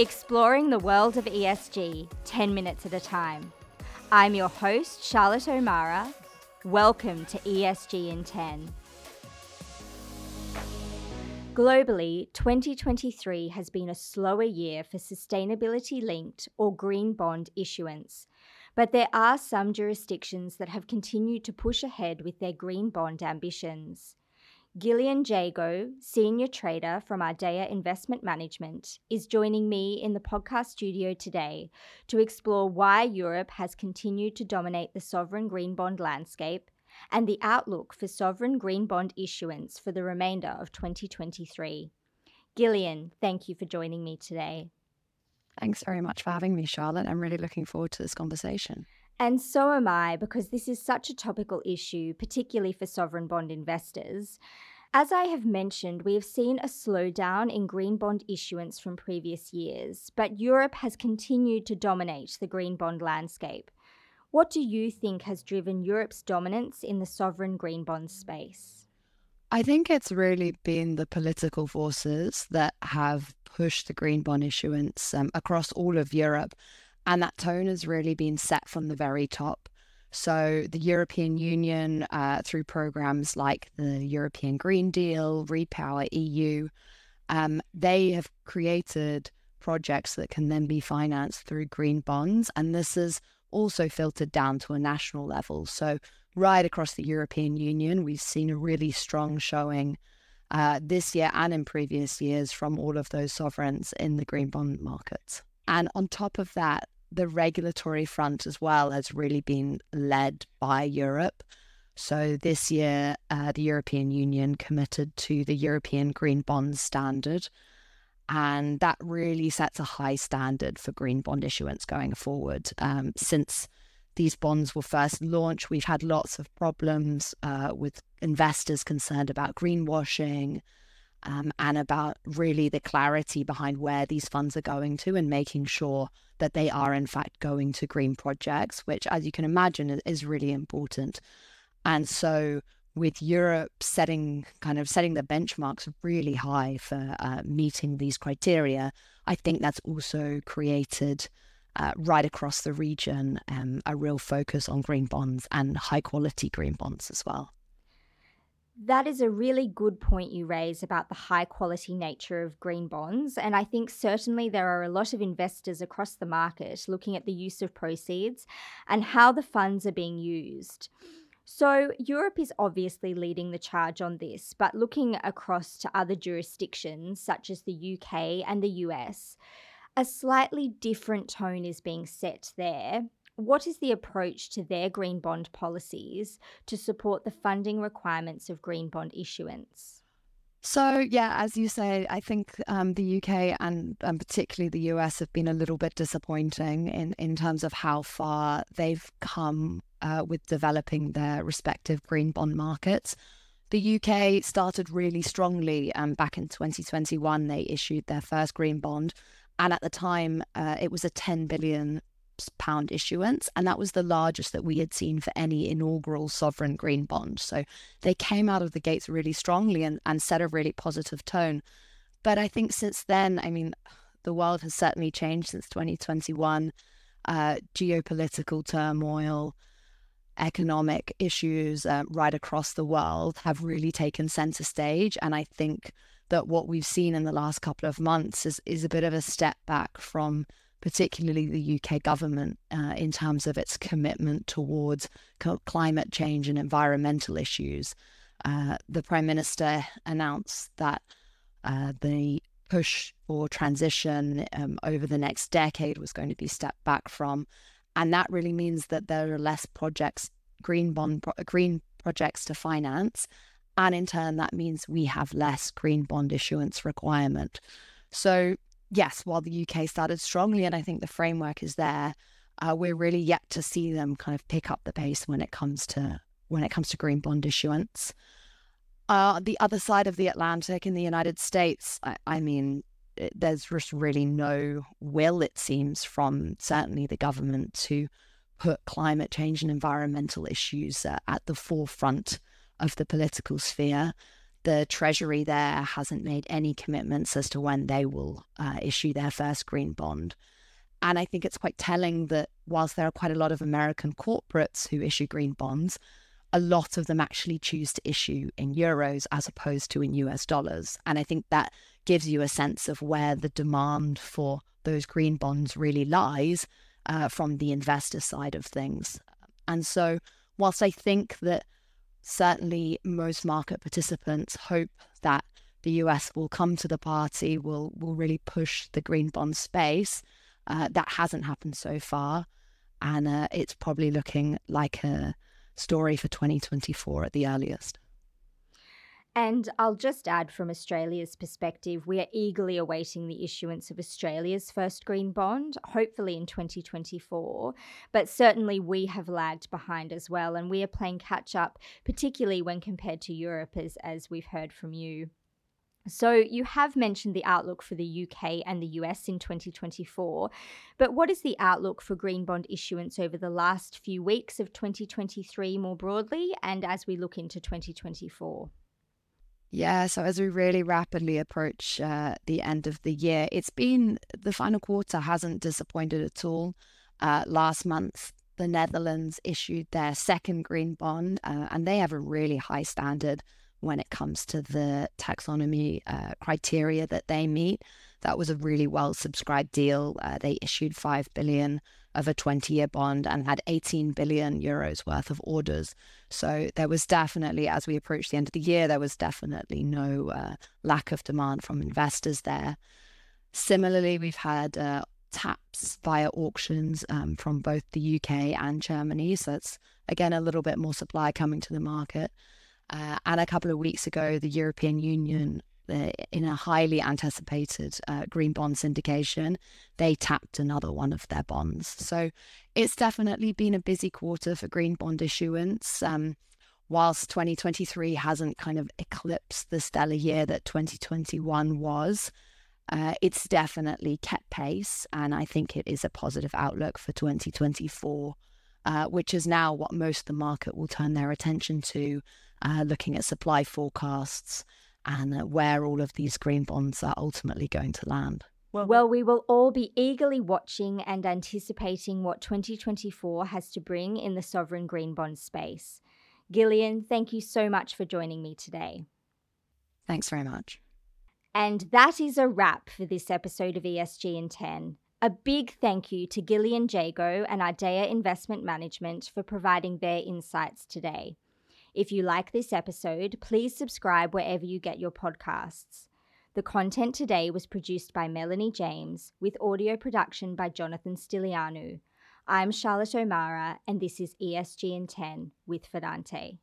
Exploring the world of ESG 10 minutes at a time. I'm your host, Charlotte O'Meara. Welcome to ESG in 10. Globally, 2023 has been a slower year for sustainability linked or green bond issuance, but there are some jurisdictions that have continued to push ahead with their green bond ambitions. Gillian Jago, senior trader from Ardea Investment Management, is joining me in the podcast studio today to explore why Europe has continued to dominate the sovereign green bond landscape and the outlook for sovereign green bond issuance for the remainder of 2023. Gillian, thank you for joining me today. Thanks very much for having me, Charlotte. I'm really looking forward to this conversation. And so am I, because this is such a topical issue, particularly for sovereign bond investors. As I have mentioned, we have seen a slowdown in green bond issuance from previous years, but Europe has continued to dominate the green bond landscape. What do you think has driven Europe's dominance in the sovereign green bond space? I think it's really been the political forces that have pushed the green bond issuance um, across all of Europe and that tone has really been set from the very top. So, the European Union, uh, through programs like the European Green Deal, Repower EU, um, they have created projects that can then be financed through green bonds. And this is also filtered down to a national level. So, right across the European Union, we've seen a really strong showing uh, this year and in previous years from all of those sovereigns in the green bond markets. And on top of that, the regulatory front as well has really been led by Europe. So this year, uh, the European Union committed to the European Green Bond Standard. And that really sets a high standard for green bond issuance going forward. Um, since these bonds were first launched, we've had lots of problems uh, with investors concerned about greenwashing, um, and about really the clarity behind where these funds are going to and making sure that they are in fact going to green projects, which, as you can imagine, is really important. And so, with Europe setting kind of setting the benchmarks really high for uh, meeting these criteria, I think that's also created. Uh, right across the region, um, a real focus on green bonds and high quality green bonds as well. That is a really good point you raise about the high quality nature of green bonds. And I think certainly there are a lot of investors across the market looking at the use of proceeds and how the funds are being used. So, Europe is obviously leading the charge on this, but looking across to other jurisdictions such as the UK and the US, a slightly different tone is being set there what is the approach to their green bond policies to support the funding requirements of green bond issuance? So, yeah, as you say, I think um, the UK and, and particularly the US have been a little bit disappointing in, in terms of how far they've come uh, with developing their respective green bond markets. The UK started really strongly um, back in 2021. They issued their first green bond. And at the time, uh, it was a 10 billion pound issuance, and that was the largest that we had seen for any inaugural sovereign green bond. So they came out of the gates really strongly and, and set a really positive tone. But I think since then, I mean, the world has certainly changed since 2021. Uh, geopolitical turmoil, economic issues uh, right across the world have really taken center stage. And I think that what we've seen in the last couple of months is, is a bit of a step back from particularly the UK government, uh, in terms of its commitment towards climate change and environmental issues. Uh, the Prime Minister announced that uh, the push for transition um, over the next decade was going to be stepped back from. And that really means that there are less projects, green bond, green projects to finance. And in turn, that means we have less green bond issuance requirement. So yes, while the UK started strongly, and I think the framework is there, uh, we're really yet to see them kind of pick up the pace when it comes to when it comes to green bond issuance. Uh, the other side of the Atlantic in the United States, I, I mean, it, there's just really no will, it seems, from certainly the government to put climate change and environmental issues uh, at the forefront of the political sphere the Treasury there hasn't made any commitments as to when they will uh, issue their first green bond. And I think it's quite telling that whilst there are quite a lot of American corporates who issue green bonds, a lot of them actually choose to issue in euros as opposed to in US dollars. And I think that gives you a sense of where the demand for those green bonds really lies uh, from the investor side of things. And so, whilst I think that certainly most market participants hope that the US will come to the party, will will really push the green bond space. Uh, that hasn't happened so far, and uh, it's probably looking like a story for 2024 at the earliest. And I'll just add from Australia's perspective, we are eagerly awaiting the issuance of Australia's first green bond, hopefully in 2024. But certainly we have lagged behind as well, and we are playing catch up, particularly when compared to Europe, as, as we've heard from you. So, you have mentioned the outlook for the UK and the US in 2024, but what is the outlook for green bond issuance over the last few weeks of 2023 more broadly and as we look into 2024? Yeah, so as we really rapidly approach uh, the end of the year, it's been the final quarter hasn't disappointed at all. Uh, last month, the Netherlands issued their second green bond, uh, and they have a really high standard when it comes to the taxonomy uh, criteria that they meet. That was a really well subscribed deal. Uh, they issued 5 billion of a 20 year bond and had 18 billion euros worth of orders. So there was definitely, as we approached the end of the year, there was definitely no uh, lack of demand from investors there. Similarly, we've had uh, taps via auctions um, from both the UK and Germany. So it's again a little bit more supply coming to the market. Uh, and a couple of weeks ago, the European Union, in a highly anticipated uh, green bond syndication, they tapped another one of their bonds. So it's definitely been a busy quarter for green bond issuance. Um, whilst 2023 hasn't kind of eclipsed the stellar year that 2021 was, uh, it's definitely kept pace. And I think it is a positive outlook for 2024, uh, which is now what most of the market will turn their attention to uh, looking at supply forecasts and uh, where all of these green bonds are ultimately going to land. Well, well, we will all be eagerly watching and anticipating what 2024 has to bring in the sovereign green bond space. Gillian, thank you so much for joining me today. Thanks very much. And that is a wrap for this episode of ESG in 10. A big thank you to Gillian Jago and Ardea Investment Management for providing their insights today. If you like this episode, please subscribe wherever you get your podcasts. The content today was produced by Melanie James with audio production by Jonathan Stilianu. I'm Charlotte O'Meara, and this is ESG in 10 with Fidante.